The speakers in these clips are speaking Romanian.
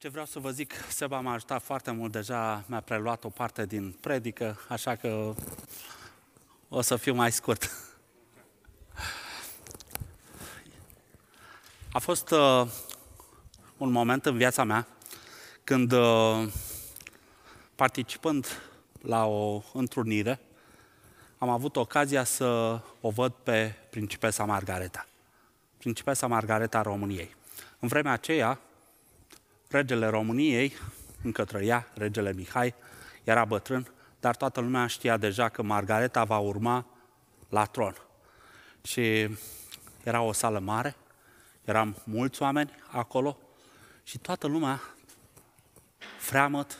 Ce vreau să vă zic, Seba m-a ajutat foarte mult, deja mi-a preluat o parte din predică, așa că o să fiu mai scurt. A fost uh, un moment în viața mea când, uh, participând la o întrunire, am avut ocazia să o văd pe Principesa Margareta. Principesa Margareta României. În vremea aceea, regele României încă trăia, regele Mihai, era bătrân, dar toată lumea știa deja că Margareta va urma la tron. Și era o sală mare, eram mulți oameni acolo și toată lumea freamăt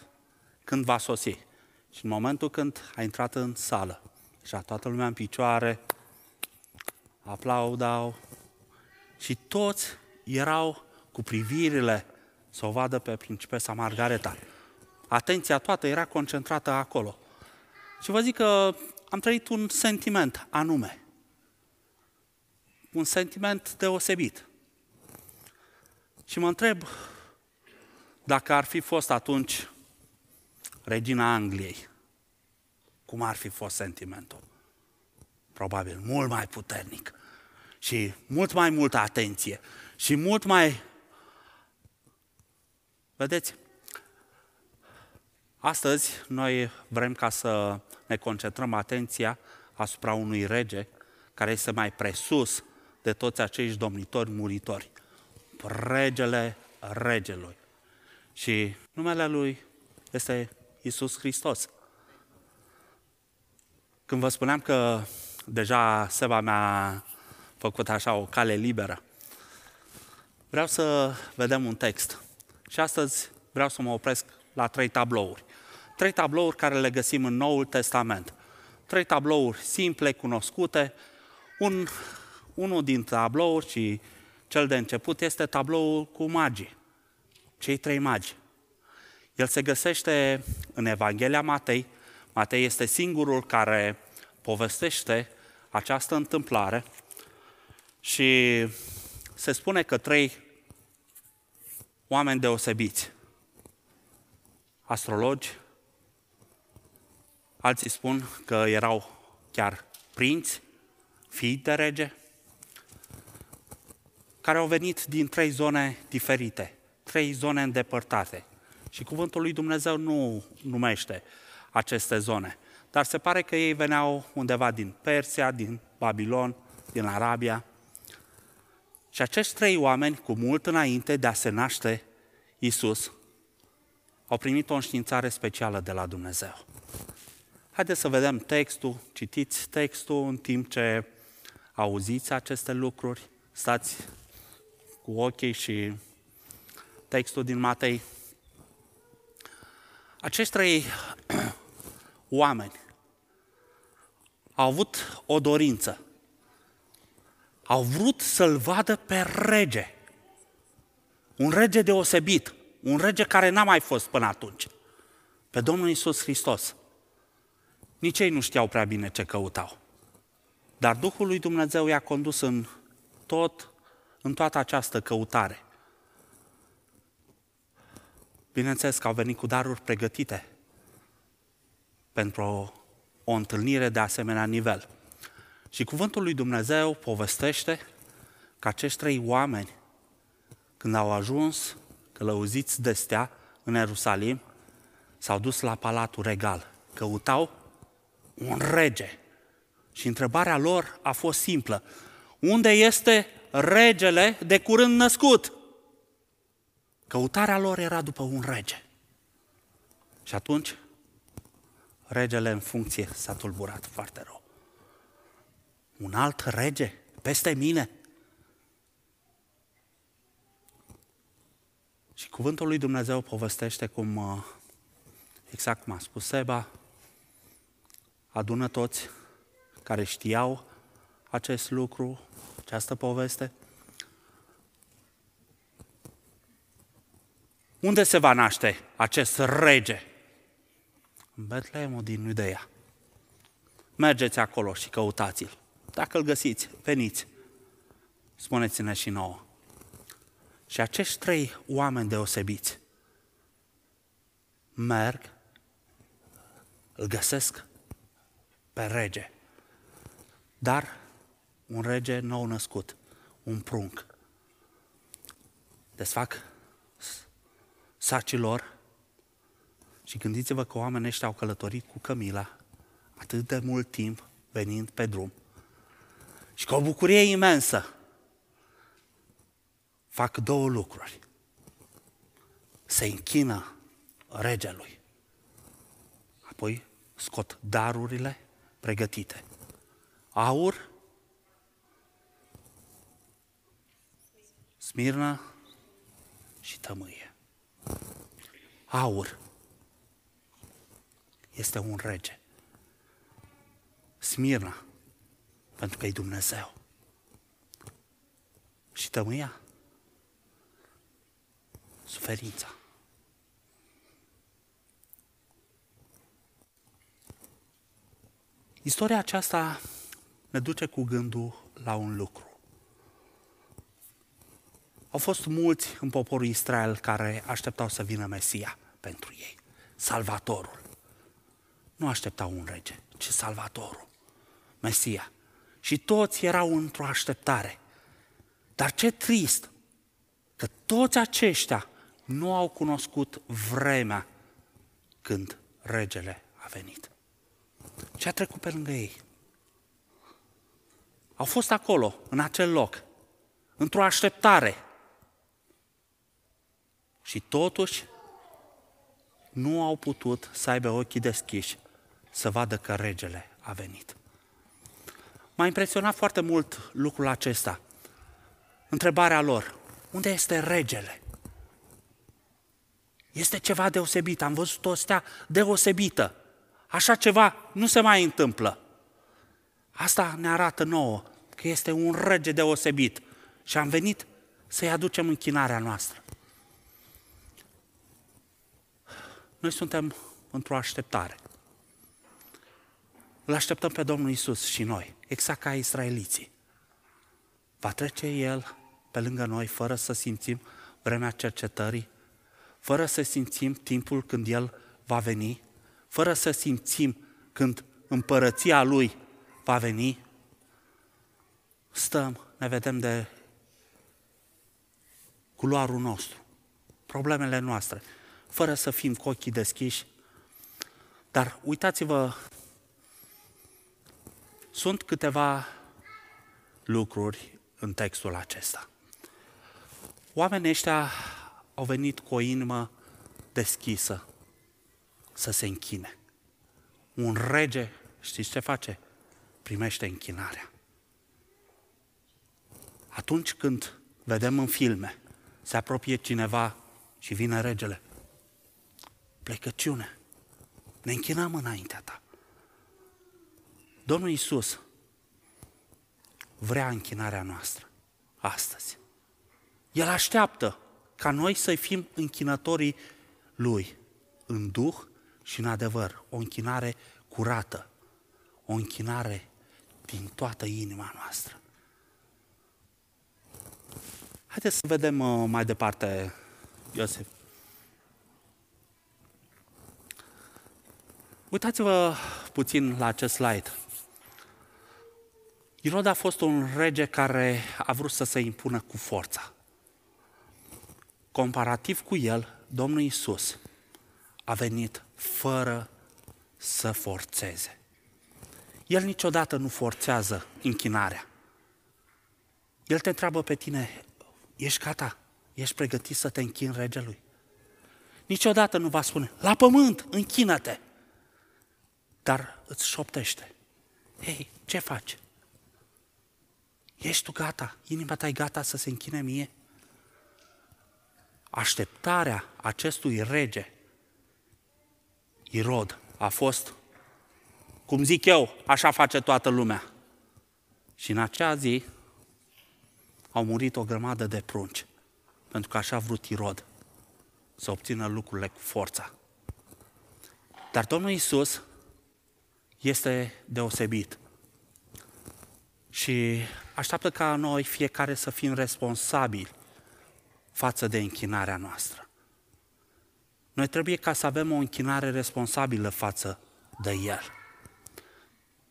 când va sosi. Și în momentul când a intrat în sală, și toată lumea în picioare, aplaudau și toți erau cu privirile să o vadă pe principesa Margareta. Atenția toată era concentrată acolo. Și vă zic că am trăit un sentiment anume. Un sentiment deosebit. Și mă întreb dacă ar fi fost atunci regina Angliei, cum ar fi fost sentimentul? Probabil mult mai puternic și mult mai multă atenție și mult mai Vedeți? Astăzi noi vrem ca să ne concentrăm atenția asupra unui rege care este mai presus de toți acești domnitori muritori. Regele regelui. Și numele lui este Isus Hristos. Când vă spuneam că deja Seba mi-a făcut așa o cale liberă, vreau să vedem un text și astăzi vreau să mă opresc la trei tablouri. Trei tablouri care le găsim în Noul Testament. Trei tablouri simple, cunoscute. Un, unul din tablouri și cel de început este tabloul cu magii. Cei trei magi. El se găsește în Evanghelia Matei. Matei este singurul care povestește această întâmplare și se spune că trei oameni deosebiți. Astrologi, alții spun că erau chiar prinți, fii de rege, care au venit din trei zone diferite, trei zone îndepărtate. Și cuvântul lui Dumnezeu nu numește aceste zone. Dar se pare că ei veneau undeva din Persia, din Babilon, din Arabia. Și acești trei oameni, cu mult înainte de a se naște Isus, au primit o înștiințare specială de la Dumnezeu. Haideți să vedem textul, citiți textul în timp ce auziți aceste lucruri, stați cu ochii și textul din Matei. Acești trei oameni au avut o dorință. Au vrut să-l vadă pe rege. Un rege deosebit, un rege care n-a mai fost până atunci. Pe Domnul Isus Hristos. Nici ei nu știau prea bine ce căutau. Dar Duhul lui Dumnezeu i-a condus în tot, în toată această căutare. Bineînțeles că au venit cu daruri pregătite pentru o, o întâlnire de asemenea nivel. Și cuvântul lui Dumnezeu povestește că acești trei oameni când au ajuns călăuziți de stea în Ierusalim, s-au dus la palatul regal. Căutau un rege. Și întrebarea lor a fost simplă. Unde este regele de curând născut? Căutarea lor era după un rege. Și atunci, regele în funcție s-a tulburat foarte rău. Un alt rege peste mine? Și cuvântul lui Dumnezeu povestește cum, uh, exact cum a spus Seba, adună toți care știau acest lucru, această poveste. Unde se va naște acest rege? În Betleemul din Iudeea. Mergeți acolo și căutați-l. Dacă îl găsiți, veniți. Spuneți-ne și nouă. Și acești trei oameni deosebiți merg, îl găsesc pe rege. Dar un rege nou născut, un prunc. Desfac sacilor și gândiți-vă că oamenii ăștia au călătorit cu Camila atât de mult timp venind pe drum și cu o bucurie imensă fac două lucruri. Se închină regelui. Apoi scot darurile pregătite. Aur, smirna și tămâie. Aur este un rege. Smirna, pentru că e Dumnezeu. Și tămâia, suferința. Istoria aceasta ne duce cu gândul la un lucru. Au fost mulți în poporul Israel care așteptau să vină Mesia pentru ei, Salvatorul. Nu așteptau un rege, ci Salvatorul, Mesia. Și toți erau într-o așteptare. Dar ce trist că toți aceștia nu au cunoscut vremea când regele a venit. Ce a trecut pe lângă ei? Au fost acolo, în acel loc, într-o așteptare. Și totuși nu au putut să aibă ochii deschiși să vadă că regele a venit. M-a impresionat foarte mult lucrul acesta. Întrebarea lor, unde este regele? Este ceva deosebit, am văzut o stea deosebită. Așa ceva nu se mai întâmplă. Asta ne arată nouă că este un rege deosebit și am venit să-i aducem închinarea noastră. Noi suntem într-o așteptare. Îl așteptăm pe Domnul Isus și noi, exact ca israeliții. Va trece El pe lângă noi fără să simțim vremea cercetării, fără să simțim timpul când El va veni, fără să simțim când împărăția Lui va veni. Stăm, ne vedem de culoarul nostru, problemele noastre, fără să fim cu ochii deschiși. Dar uitați-vă sunt câteva lucruri în textul acesta. Oamenii ăștia au venit cu o inimă deschisă să se închine. Un rege, știți ce face? Primește închinarea. Atunci când vedem în filme, se apropie cineva și vine regele, plecăciune, ne închinăm înaintea ta. Domnul Isus vrea închinarea noastră astăzi. El așteaptă ca noi să fim închinătorii Lui în duh și în adevăr. O închinare curată, o închinare din toată inima noastră. Haideți să vedem uh, mai departe, Iosef. Uitați-vă puțin la acest slide. Irod a fost un rege care a vrut să se impună cu forța. Comparativ cu el, Domnul Isus a venit fără să forțeze. El niciodată nu forțează închinarea. El te întreabă pe tine, ești gata? Ești pregătit să te închin regelui? Niciodată nu va spune, la pământ, închină-te! Dar îți șoptește. Hei, ce faci? Ești tu gata? Inima ta e gata să se închine mie? Așteptarea acestui rege, Irod, a fost, cum zic eu, așa face toată lumea. Și în acea zi au murit o grămadă de prunci, pentru că așa a vrut Irod să obțină lucrurile cu forța. Dar Domnul Isus este deosebit. Și așteaptă ca noi fiecare să fim responsabili față de închinarea noastră. Noi trebuie ca să avem o închinare responsabilă față de El.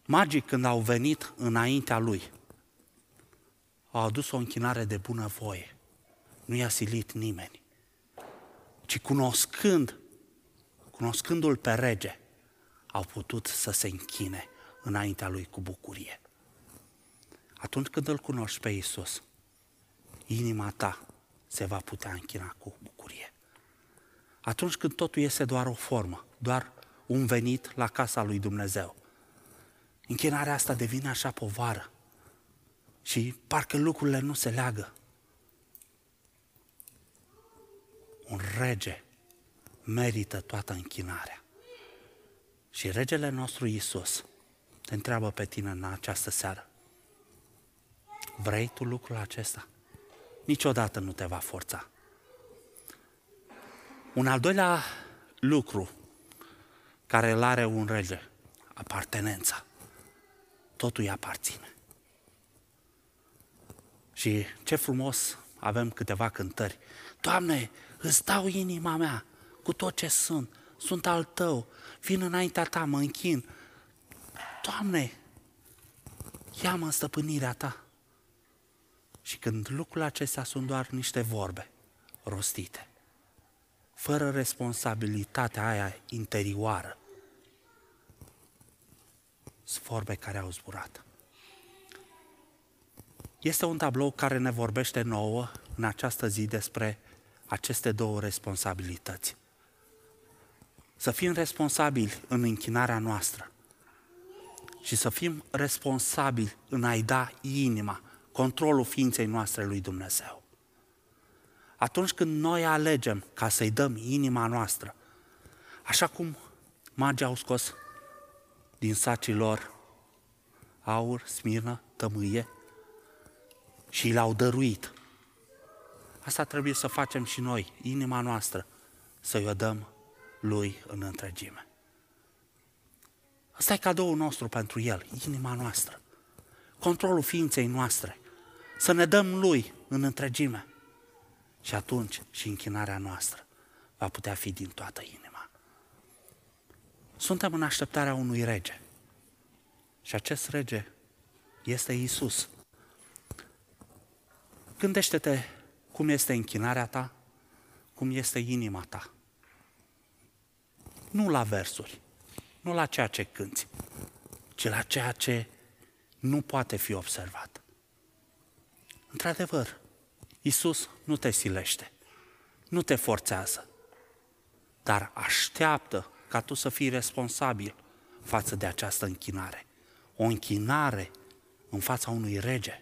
Magii când au venit înaintea Lui, au adus o închinare de bună voie. Nu i-a silit nimeni. Ci cunoscând, cunoscându-L pe rege, au putut să se închine înaintea Lui cu bucurie. Atunci când îl cunoști pe Isus, inima ta se va putea închina cu bucurie. Atunci când totul este doar o formă, doar un venit la casa lui Dumnezeu, închinarea asta devine așa povară și parcă lucrurile nu se leagă. Un rege merită toată închinarea. Și regele nostru Isus te întreabă pe tine în această seară. Vrei tu lucrul acesta? Niciodată nu te va forța. Un al doilea lucru care îl are un rege, apartenența. Totul îi aparține. Și ce frumos avem câteva cântări. Doamne, îți dau inima mea cu tot ce sunt. Sunt al tău. Vin înaintea ta, mă închin. Doamne, ia-mă în stăpânirea ta. Și când lucrurile acestea sunt doar niște vorbe rostite, fără responsabilitatea aia interioară, sunt vorbe care au zburat. Este un tablou care ne vorbește nouă în această zi despre aceste două responsabilități. Să fim responsabili în închinarea noastră și să fim responsabili în a-i da inima, controlul ființei noastre lui Dumnezeu. Atunci când noi alegem ca să-i dăm inima noastră, așa cum magii au scos din sacii lor aur, smirnă, tămâie și l-au dăruit. Asta trebuie să facem și noi, inima noastră, să-i o dăm lui în întregime. Asta e cadoul nostru pentru el, inima noastră, controlul ființei noastre, să ne dăm lui în întregime. Și atunci și închinarea noastră va putea fi din toată inima. Suntem în așteptarea unui rege. Și acest rege este Isus. Gândește-te cum este închinarea ta, cum este inima ta. Nu la versuri, nu la ceea ce cânti, ci la ceea ce nu poate fi observat. Într-adevăr, Isus nu te silește, nu te forțează, dar așteaptă ca tu să fii responsabil față de această închinare. O închinare în fața unui rege.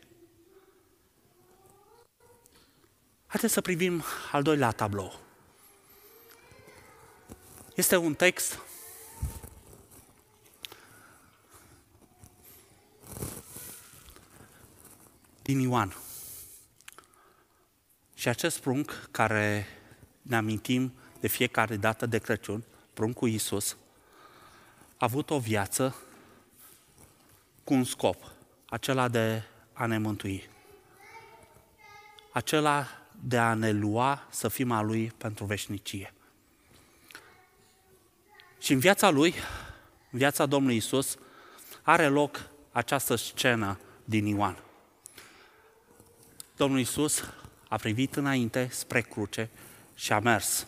Haideți să privim al doilea tablou. Este un text din Ioan. Și acest prunc care ne amintim de fiecare dată de Crăciun, pruncul Iisus, a avut o viață cu un scop, acela de a ne mântui. Acela de a ne lua să fim a Lui pentru veșnicie. Și în viața Lui, în viața Domnului Isus, are loc această scenă din Ioan. Domnul Isus a privit înainte spre cruce și a mers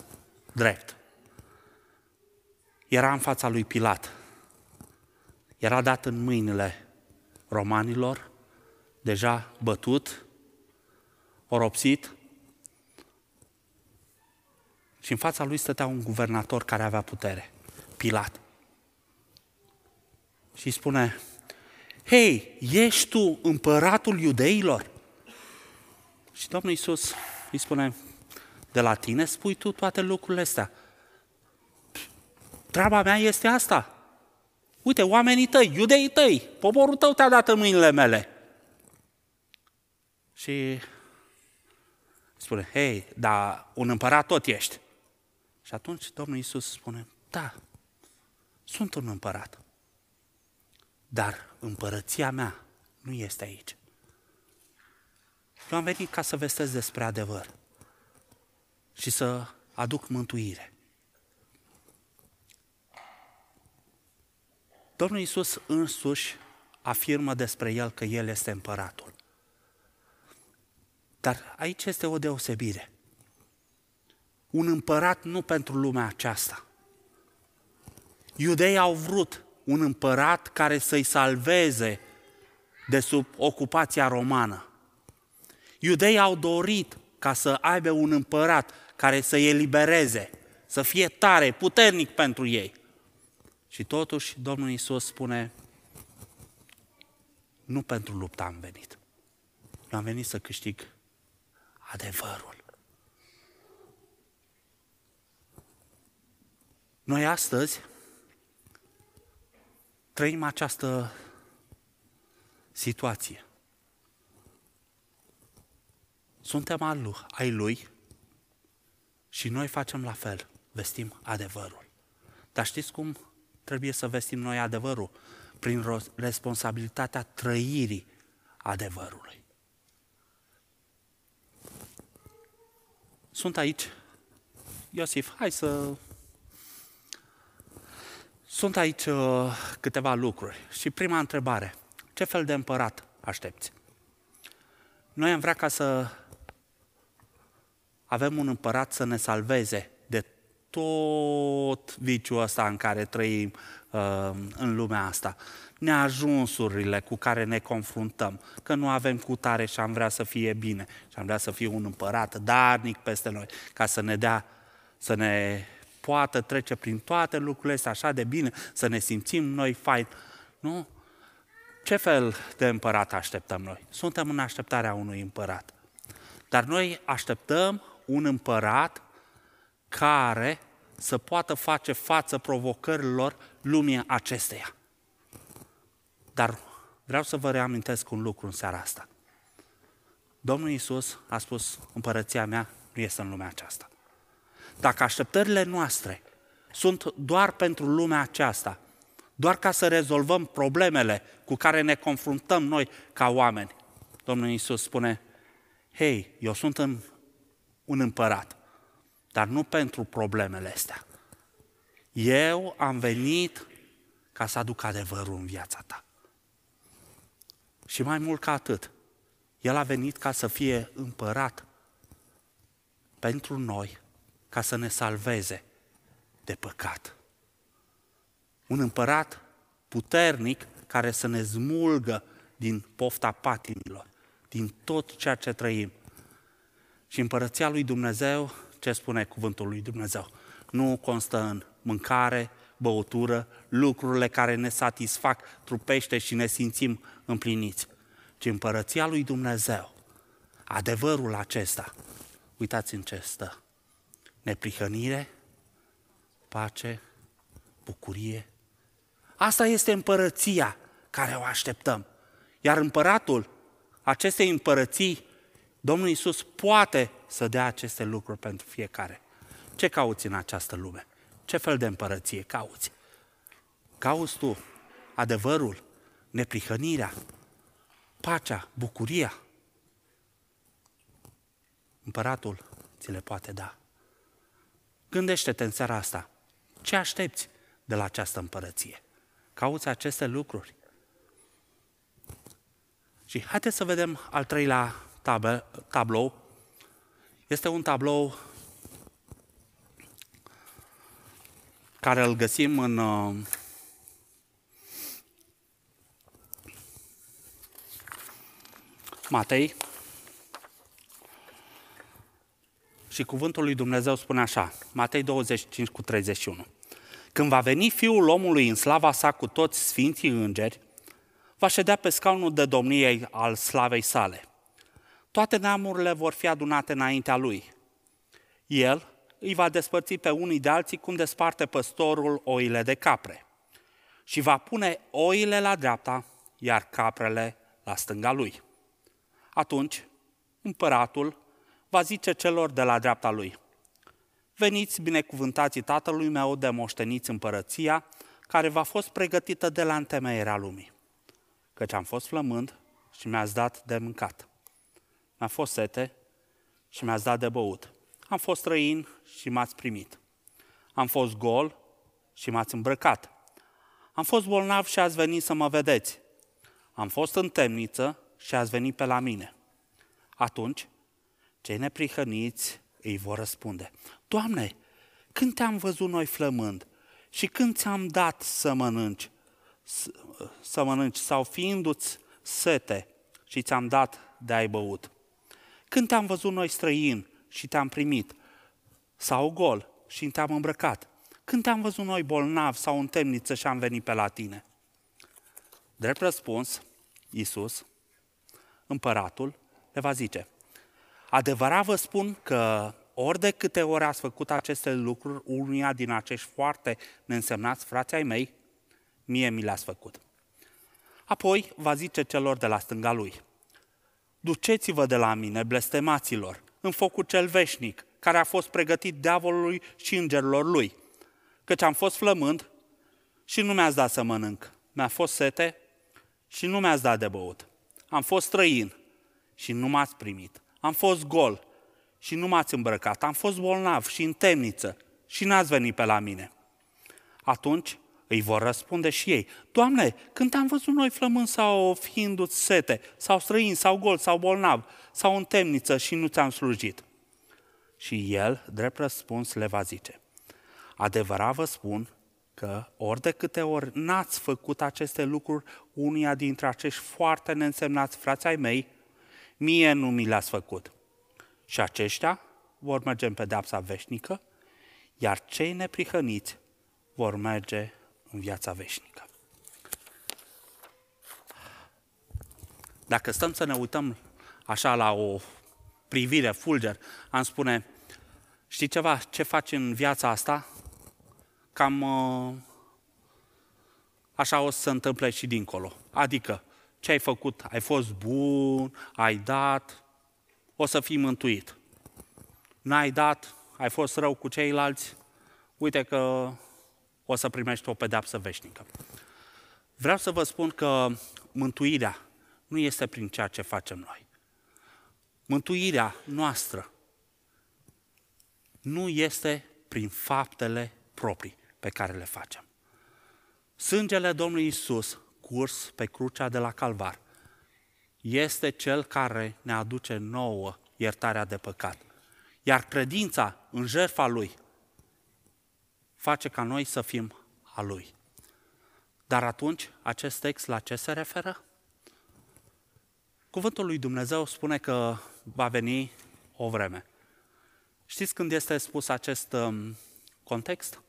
drept. Era în fața lui Pilat. Era dat în mâinile romanilor, deja bătut, oropsit, și în fața lui stătea un guvernator care avea putere, Pilat. Și îi spune, Hei, ești tu împăratul iudeilor? Și Domnul Iisus îi spune, de la tine spui tu toate lucrurile astea. Treaba mea este asta. Uite, oamenii tăi, iudeii tăi, poporul tău te-a dat în mâinile mele. Și spune, hei, dar un împărat tot ești. Și atunci Domnul Iisus spune, da, sunt un împărat. Dar împărăția mea nu este aici. Eu am venit ca să vestesc despre adevăr și să aduc mântuire. Domnul Iisus însuși afirmă despre El că El este împăratul. Dar aici este o deosebire. Un împărat nu pentru lumea aceasta. Iudeii au vrut un împărat care să-i salveze de sub ocupația romană. Iudeii au dorit ca să aibă un împărat care să-i elibereze, să fie tare, puternic pentru ei. Și totuși Domnul Isus spune, nu pentru luptă am venit. Eu am venit să câștig adevărul. Noi astăzi trăim această situație. Suntem al lui, ai lui și noi facem la fel, vestim adevărul. Dar știți cum trebuie să vestim noi adevărul? Prin responsabilitatea trăirii adevărului. Sunt aici. Iosif, hai să... Sunt aici uh, câteva lucruri. Și prima întrebare. Ce fel de împărat aștepți? Noi am vrea ca să avem un împărat să ne salveze de tot viciul ăsta în care trăim uh, în lumea asta. Neajunsurile cu care ne confruntăm, că nu avem cutare și am vrea să fie bine și am vrea să fie un împărat darnic peste noi, ca să ne dea, să ne poată trece prin toate lucrurile astea așa de bine, să ne simțim noi fain. Nu? Ce fel de împărat așteptăm noi? Suntem în așteptarea unui împărat. Dar noi așteptăm un împărat care să poată face față provocărilor lumii acesteia. Dar vreau să vă reamintesc un lucru în seara asta. Domnul Iisus a spus, împărăția mea nu este în lumea aceasta. Dacă așteptările noastre sunt doar pentru lumea aceasta, doar ca să rezolvăm problemele cu care ne confruntăm noi ca oameni, Domnul Iisus spune, hei, eu sunt în un împărat, dar nu pentru problemele astea. Eu am venit ca să aduc adevărul în viața ta. Și mai mult ca atât, El a venit ca să fie împărat pentru noi, ca să ne salveze de păcat. Un împărat puternic care să ne smulgă din pofta patimilor, din tot ceea ce trăim, și împărăția lui Dumnezeu, ce spune cuvântul lui Dumnezeu? Nu constă în mâncare, băutură, lucrurile care ne satisfac trupește și ne simțim împliniți, ci împărăția lui Dumnezeu, adevărul acesta, uitați în ce stă, neprihănire, pace, bucurie. Asta este împărăția care o așteptăm. Iar împăratul acestei împărății Domnul Iisus poate să dea aceste lucruri pentru fiecare. Ce cauți în această lume? Ce fel de împărăție cauți? Cauți tu adevărul, neprihănirea, pacea, bucuria? Împăratul ți le poate da. Gândește-te în seara asta. Ce aștepți de la această împărăție? Cauți aceste lucruri? Și haideți să vedem al treilea tab- tablou. Este un tablou care îl găsim în uh, Matei și cuvântul lui Dumnezeu spune așa, Matei 25 cu 31. Când va veni Fiul omului în slava sa cu toți sfinții îngeri, va ședea pe scaunul de domnie al slavei sale – toate neamurile vor fi adunate înaintea lui. El îi va despărți pe unii de alții cum desparte păstorul oile de capre. Și va pune oile la dreapta, iar caprele la stânga lui. Atunci, împăratul va zice celor de la dreapta lui, Veniți binecuvântații tatălui meu de moșteniți împărăția, care v-a fost pregătită de la întemeierea lumii. Căci am fost flămând și mi-ați dat de mâncat mi-a fost sete și mi-ați dat de băut. Am fost străin și m-ați primit. Am fost gol și m-ați îmbrăcat. Am fost bolnav și ați venit să mă vedeți. Am fost în temniță și ați venit pe la mine. Atunci, cei neprihăniți îi vor răspunde. Doamne, când te-am văzut noi flămând și când ți-am dat să mănânci, să mănânci sau fiindu-ți sete și ți-am dat de ai băut? Când te-am văzut noi străin și te-am primit, sau gol și te-am îmbrăcat? Când te-am văzut noi bolnav sau în temniță și am venit pe la tine? Drept răspuns, Iisus, împăratul, le va zice, adevărat vă spun că ori de câte ori ați făcut aceste lucruri unuia din acești foarte neînsemnați frații ai mei, mie mi le-ați făcut. Apoi va zice celor de la stânga lui, duceți-vă de la mine, blestemaților, în focul cel veșnic, care a fost pregătit diavolului și îngerilor lui. Căci am fost flămând și nu mi-ați dat să mănânc. Mi-a fost sete și nu mi-ați dat de băut. Am fost străin și nu m-ați primit. Am fost gol și nu m-ați îmbrăcat. Am fost bolnav și în temniță și n-ați venit pe la mine. Atunci îi vor răspunde și ei, Doamne, când am văzut noi flămând sau fiindu sete, sau străin, sau gol, sau bolnav, sau în temniță și nu ți-am slujit? Și el, drept răspuns, le va zice, adevărat vă spun că ori de câte ori n-ați făcut aceste lucruri unia dintre acești foarte neînsemnați frați ai mei, mie nu mi le-ați făcut. Și aceștia vor merge în pedeapsa veșnică, iar cei neprihăniți vor merge în viața veșnică. Dacă stăm să ne uităm așa la o privire fulger, am spune, știi ceva, ce faci în viața asta? Cam uh, așa o să se întâmple și dincolo. Adică, ce ai făcut? Ai fost bun, ai dat, o să fii mântuit. N-ai dat, ai fost rău cu ceilalți, uite că o să primești o pedeapsă veșnică. Vreau să vă spun că mântuirea nu este prin ceea ce facem noi. Mântuirea noastră nu este prin faptele proprii pe care le facem. Sângele Domnului Isus, curs pe crucea de la Calvar, este cel care ne aduce nouă iertarea de păcat. Iar credința în jertfa Lui face ca noi să fim a Lui. Dar atunci, acest text la ce se referă? Cuvântul lui Dumnezeu spune că va veni o vreme. Știți când este spus acest um, context?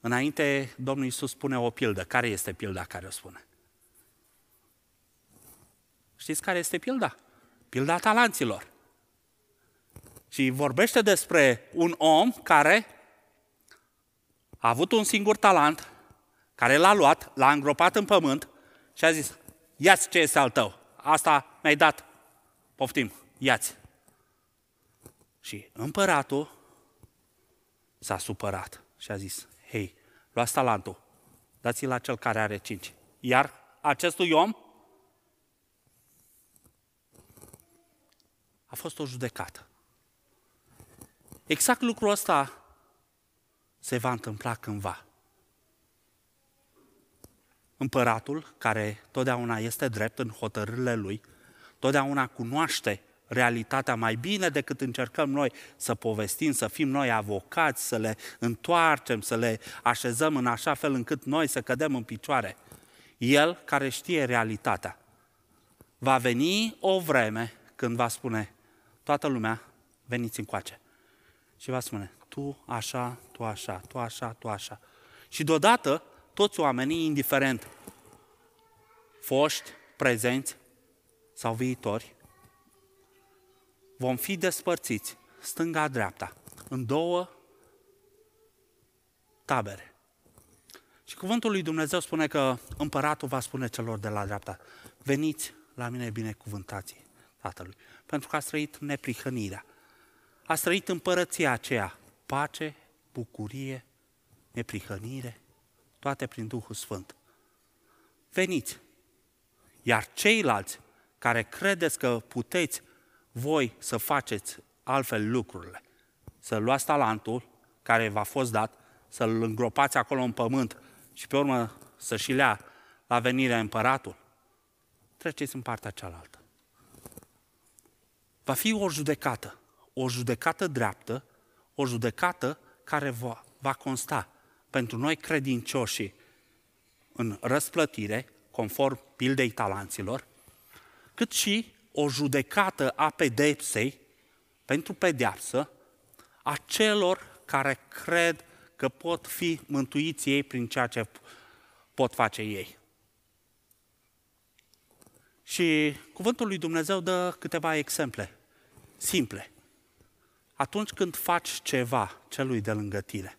Înainte, Domnul Iisus spune o pildă. Care este pilda care o spune? Știți care este pilda? Pilda talanților. Și vorbește despre un om care a avut un singur talent, care l-a luat, l-a îngropat în pământ și a zis, ia-ți ce este al tău, asta mi-ai dat, poftim, ia-ți. Și împăratul s-a supărat și a zis, hei, luați talentul, dați-l la cel care are cinci. Iar acestui om a fost o judecată. Exact lucrul ăsta se va întâmpla cândva. Împăratul, care totdeauna este drept în hotărârile lui, totdeauna cunoaște realitatea mai bine decât încercăm noi să povestim, să fim noi avocați, să le întoarcem, să le așezăm în așa fel încât noi să cădem în picioare. El, care știe realitatea, va veni o vreme când va spune, toată lumea, veniți încoace. Și va spune, tu așa, tu așa, tu așa, tu așa. Și deodată, toți oamenii, indiferent, foști, prezenți sau viitori, vom fi despărțiți, stânga-dreapta, în două tabere. Și cuvântul lui Dumnezeu spune că împăratul va spune celor de la dreapta, veniți la mine binecuvântații Tatălui, pentru că a trăit neprihănirea, a trăit împărăția aceea pace, bucurie, neprihănire, toate prin Duhul Sfânt. Veniți! Iar ceilalți care credeți că puteți voi să faceți altfel lucrurile, să luați talentul care v-a fost dat, să-l îngropați acolo în pământ și pe urmă să și lea la venirea împăratul, treceți în partea cealaltă. Va fi o judecată, o judecată dreaptă, o judecată care va, va consta pentru noi credincioși în răsplătire, conform pildei talanților, cât și o judecată a pedepsei pentru pedeapsă a celor care cred că pot fi mântuiți ei prin ceea ce pot face ei. Și cuvântul lui Dumnezeu dă câteva exemple simple. Atunci când faci ceva celui de lângă tine,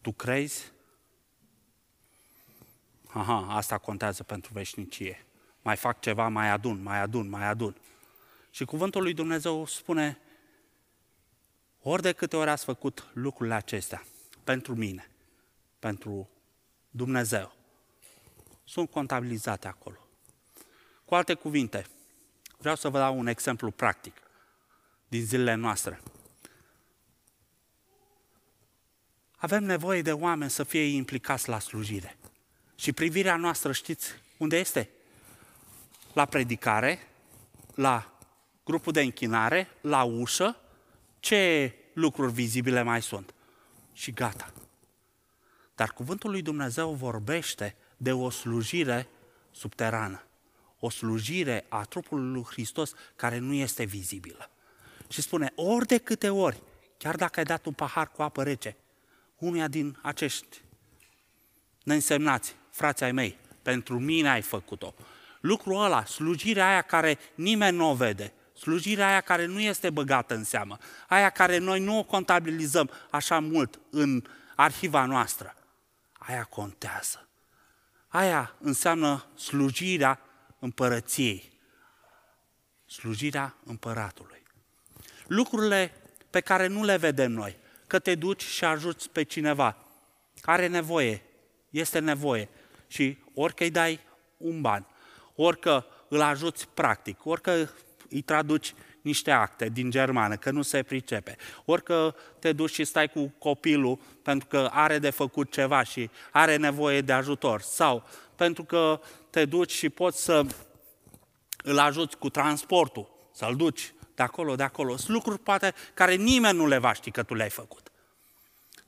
tu crezi? Aha, asta contează pentru veșnicie. Mai fac ceva, mai adun, mai adun, mai adun. Și cuvântul lui Dumnezeu spune, ori de câte ori ați făcut lucrurile acestea, pentru mine, pentru Dumnezeu, sunt contabilizate acolo. Cu alte cuvinte, vreau să vă dau un exemplu practic din zilele noastre. Avem nevoie de oameni să fie implicați la slujire. Și privirea noastră, știți unde este? La predicare, la grupul de închinare, la ușă, ce lucruri vizibile mai sunt. Și gata. Dar cuvântul lui Dumnezeu vorbește de o slujire subterană. O slujire a trupului lui Hristos care nu este vizibilă. Și spune, ori de câte ori, chiar dacă ai dat un pahar cu apă rece, unuia din acești neînsemnați, frații ai mei, pentru mine ai făcut-o. Lucrul ăla, slujirea aia care nimeni nu o vede, slujirea aia care nu este băgată în seamă, aia care noi nu o contabilizăm așa mult în arhiva noastră, aia contează. Aia înseamnă slujirea împărăției, slujirea împăratului. Lucrurile pe care nu le vedem noi, că te duci și ajuți pe cineva, are nevoie, este nevoie și orică îi dai un ban, orică îl ajuți practic, orică îi traduci niște acte din germană, că nu se pricepe. Orică te duci și stai cu copilul pentru că are de făcut ceva și are nevoie de ajutor. Sau pentru că te duci și poți să îl ajuți cu transportul, să-l duci de acolo, de acolo. Sunt lucruri poate care nimeni nu le va ști că tu le-ai făcut.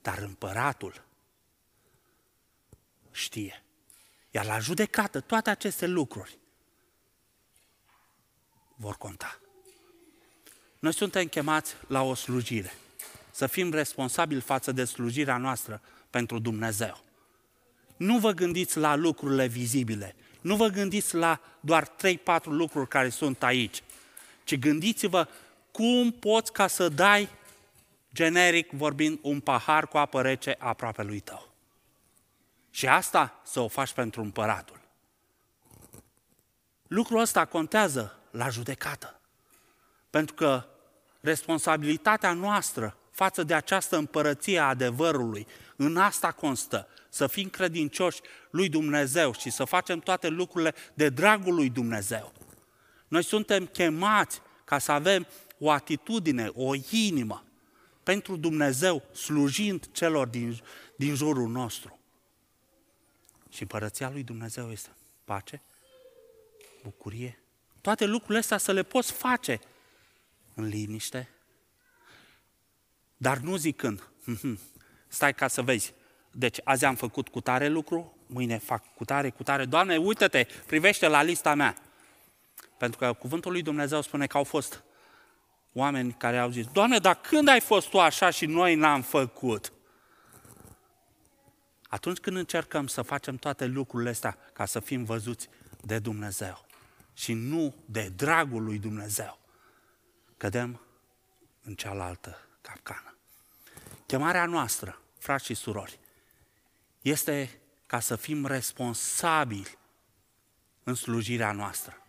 Dar împăratul știe. Iar la judecată toate aceste lucruri vor conta. Noi suntem chemați la o slujire. Să fim responsabili față de slujirea noastră pentru Dumnezeu. Nu vă gândiți la lucrurile vizibile. Nu vă gândiți la doar 3-4 lucruri care sunt aici. Ci gândiți-vă cum poți ca să dai, generic vorbind, un pahar cu apă rece aproape lui tău. Și asta să o faci pentru împăratul. Lucrul ăsta contează la judecată. Pentru că responsabilitatea noastră față de această împărăție a adevărului, în asta constă, să fim credincioși lui Dumnezeu și să facem toate lucrurile de dragul lui Dumnezeu. Noi suntem chemați ca să avem o atitudine, o inimă pentru Dumnezeu, slujind celor din, din jurul nostru. Și împărăția lui Dumnezeu este pace, bucurie, toate lucrurile astea să le poți face în liniște, dar nu zicând, mhm, stai ca să vezi, deci azi am făcut cu tare lucru, mâine fac cu tare, cu tare. Doamne, uite-te, privește la lista mea. Pentru că cuvântul lui Dumnezeu spune că au fost oameni care au zis, Doamne, dar când ai fost tu așa și noi n-am făcut? Atunci când încercăm să facem toate lucrurile astea ca să fim văzuți de Dumnezeu și nu de dragul lui Dumnezeu, cădem în cealaltă capcană. Chemarea noastră, frați și surori, este ca să fim responsabili în slujirea noastră.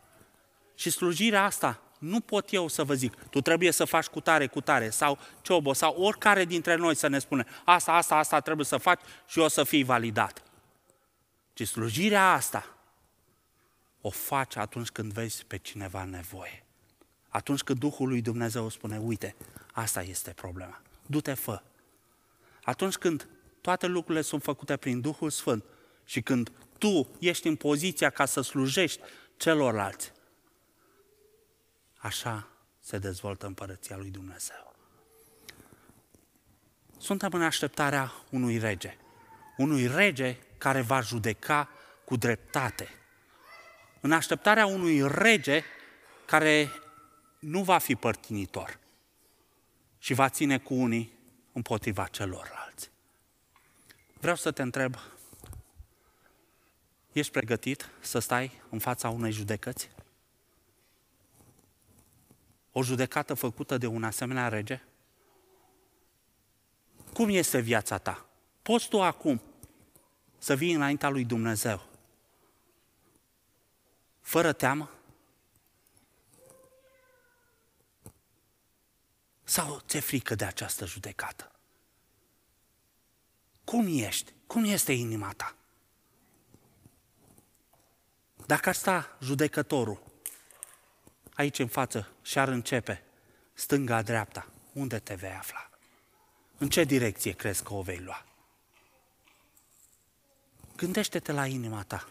Și slujirea asta nu pot eu să vă zic, tu trebuie să faci cu tare, cu tare, sau ciobo, sau oricare dintre noi să ne spune, asta, asta, asta trebuie să faci și o să fii validat. Ci slujirea asta o faci atunci când vezi pe cineva nevoie. Atunci când Duhul lui Dumnezeu spune, uite, asta este problema, du-te, fă. Atunci când toate lucrurile sunt făcute prin Duhul Sfânt și când tu ești în poziția ca să slujești celorlalți, așa se dezvoltă împărăția lui Dumnezeu. Suntem în așteptarea unui rege. Unui rege care va judeca cu dreptate. În așteptarea unui rege care nu va fi părtinitor și va ține cu unii împotriva celorlalți. Vreau să te întreb, ești pregătit să stai în fața unei judecăți? O judecată făcută de un asemenea rege? Cum este viața ta? Poți tu acum să vii înaintea lui Dumnezeu fără teamă? Sau ți-e frică de această judecată? Cum ești? Cum este inima ta? Dacă ar sta judecătorul aici în față și ar începe stânga-dreapta, unde te vei afla? În ce direcție crezi că o vei lua? Gândește-te la inima ta.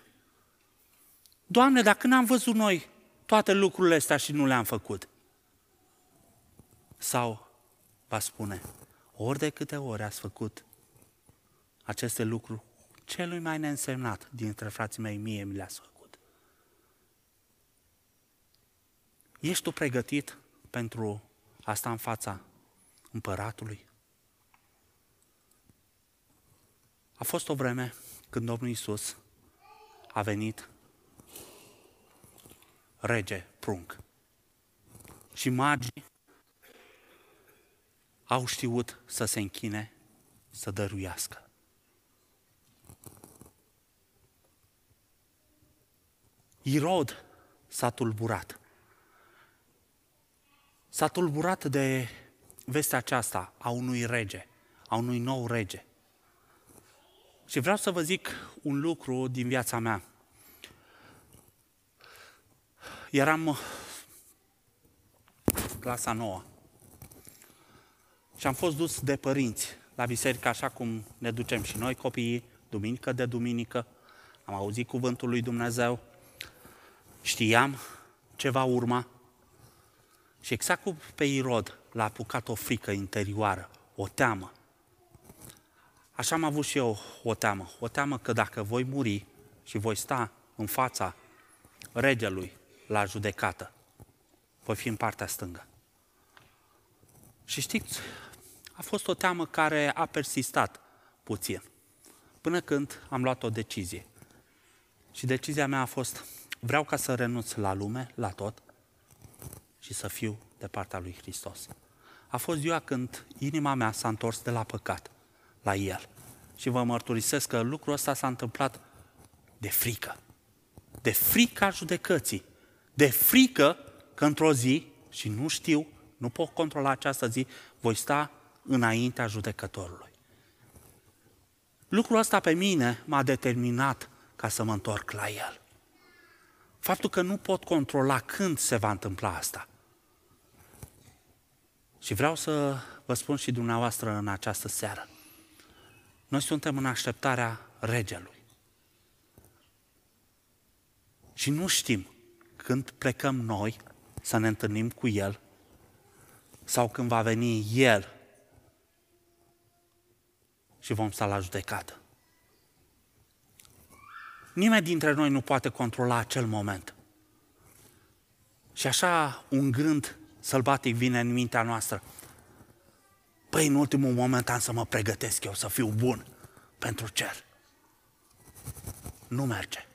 Doamne, dacă n-am văzut noi toate lucrurile astea și nu le-am făcut? Sau va spune, ori de câte ori ați făcut aceste lucruri, celui mai neînsemnat dintre frații mei, mie mi le-ați făcut. Ești tu pregătit pentru asta în fața împăratului? A fost o vreme când Domnul Iisus a venit rege prunc. Și magii au știut să se închine, să dăruiască. Irod s-a tulburat. S-a tulburat de vestea aceasta a unui rege, a unui nou rege. Și vreau să vă zic un lucru din viața mea. Eram clasa nouă și am fost dus de părinți la biserică, așa cum ne ducem și noi copiii, duminică de duminică. Am auzit cuvântul lui Dumnezeu, știam ce va urma. Și exact cum pe Irod l-a apucat o frică interioară, o teamă. Așa am avut și eu o teamă. O teamă că dacă voi muri și voi sta în fața regelui la judecată, voi fi în partea stângă. Și știți, a fost o teamă care a persistat puțin, până când am luat o decizie. Și decizia mea a fost, vreau ca să renunț la lume, la tot, și să fiu de partea lui Hristos. A fost ziua când inima mea s-a întors de la păcat la El. Și vă mărturisesc că lucrul ăsta s-a întâmplat de frică. De frica judecății. De frică că într-o zi, și nu știu, nu pot controla această zi, voi sta înaintea judecătorului. Lucrul ăsta pe mine m-a determinat ca să mă întorc la el. Faptul că nu pot controla când se va întâmpla asta. Și vreau să vă spun și dumneavoastră în această seară. Noi suntem în așteptarea regelui. Și nu știm când plecăm noi să ne întâlnim cu el sau când va veni el și vom sta la judecată. Nimeni dintre noi nu poate controla acel moment. Și așa un gând sălbatic vine în mintea noastră. Păi, în ultimul moment am să mă pregătesc eu să fiu bun pentru cer. Nu merge.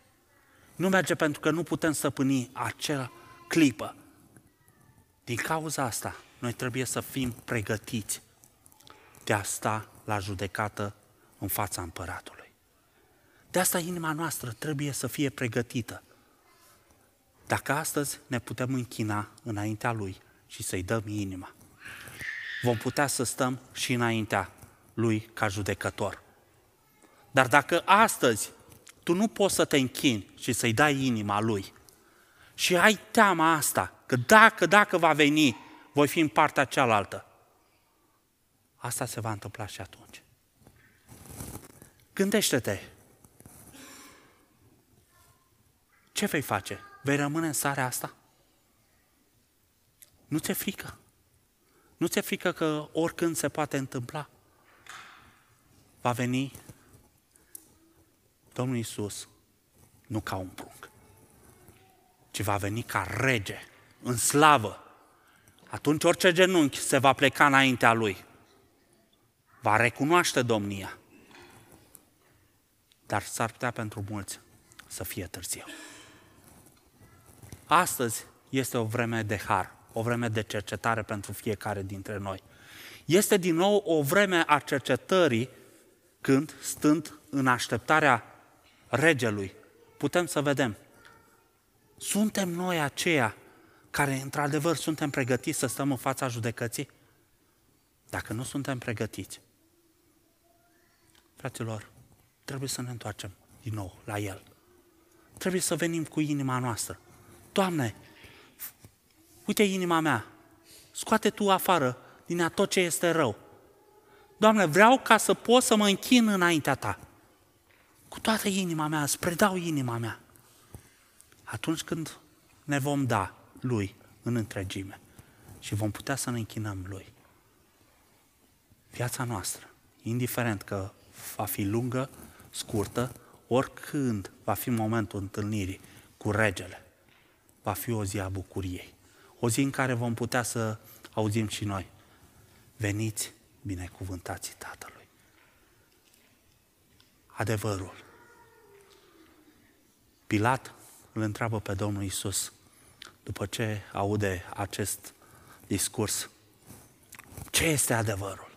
Nu merge pentru că nu putem stăpâni acea clipă. Din cauza asta, noi trebuie să fim pregătiți de a sta la judecată în fața împăratului. De asta inima noastră trebuie să fie pregătită. Dacă astăzi ne putem închina înaintea Lui și să-i dăm inima, vom putea să stăm și înaintea Lui ca judecător. Dar dacă astăzi tu nu poți să te închini și să-i dai inima Lui și ai teama asta, că dacă, dacă va veni, voi fi în partea cealaltă, asta se va întâmpla și atunci. Gândește-te. Ce vei face? Vei rămâne în starea asta? Nu ți-e frică? Nu ți-e frică că oricând se poate întâmpla? Va veni Domnul Iisus nu ca un prunc, ci va veni ca rege, în slavă. Atunci orice genunchi se va pleca înaintea lui. Va recunoaște domnia. Dar s-ar putea pentru mulți să fie târziu. Astăzi este o vreme de har, o vreme de cercetare pentru fiecare dintre noi. Este din nou o vreme a cercetării când, stând în așteptarea regelui, putem să vedem. Suntem noi aceia care, într-adevăr, suntem pregătiți să stăm în fața judecății? Dacă nu suntem pregătiți, fraților, trebuie să ne întoarcem din nou la El. Trebuie să venim cu inima noastră. Doamne, uite inima mea, scoate Tu afară din a tot ce este rău. Doamne, vreau ca să pot să mă închin înaintea Ta. Cu toată inima mea, îți predau inima mea. Atunci când ne vom da Lui în întregime și vom putea să ne închinăm Lui. Viața noastră, indiferent că va fi lungă, scurtă, oricând va fi momentul întâlnirii cu regele, va fi o zi a bucuriei. O zi în care vom putea să auzim și noi. Veniți binecuvântații Tatălui. Adevărul. Pilat îl întreabă pe Domnul Isus după ce aude acest discurs. Ce este adevărul?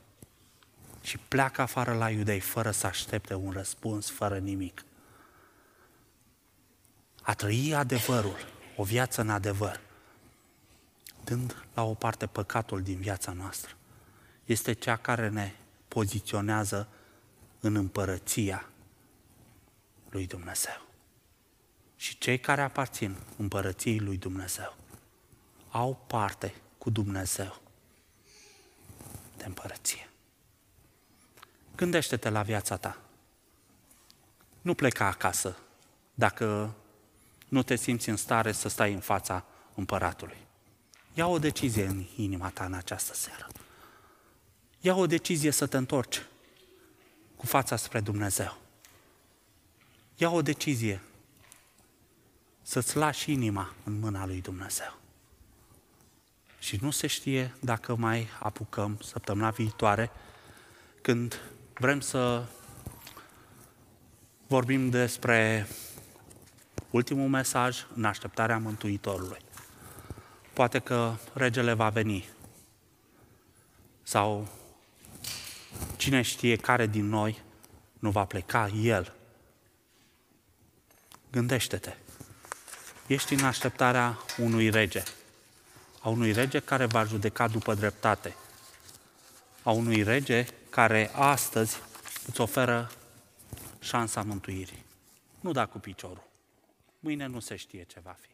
Și pleacă afară la iudei fără să aștepte un răspuns, fără nimic. A trăi adevărul, o viață în adevăr, dând la o parte păcatul din viața noastră, este cea care ne poziționează în împărăția lui Dumnezeu. Și cei care aparțin împărăției lui Dumnezeu au parte cu Dumnezeu de împărăție. Gândește-te la viața ta. Nu pleca acasă dacă nu te simți în stare să stai în fața împăratului. Ia o decizie în inima ta în această seară. Ia o decizie să te întorci cu fața spre Dumnezeu. Ia o decizie să-ți lași inima în mâna lui Dumnezeu. Și nu se știe dacă mai apucăm săptămâna viitoare, când vrem să vorbim despre ultimul mesaj în așteptarea Mântuitorului. Poate că regele va veni sau cine știe care din noi nu va pleca el. Gândește-te. Ești în așteptarea unui rege. A unui rege care va judeca după dreptate. A unui rege care astăzi îți oferă șansa mântuirii. Nu da cu piciorul. Mâine nu se știe ce va fi.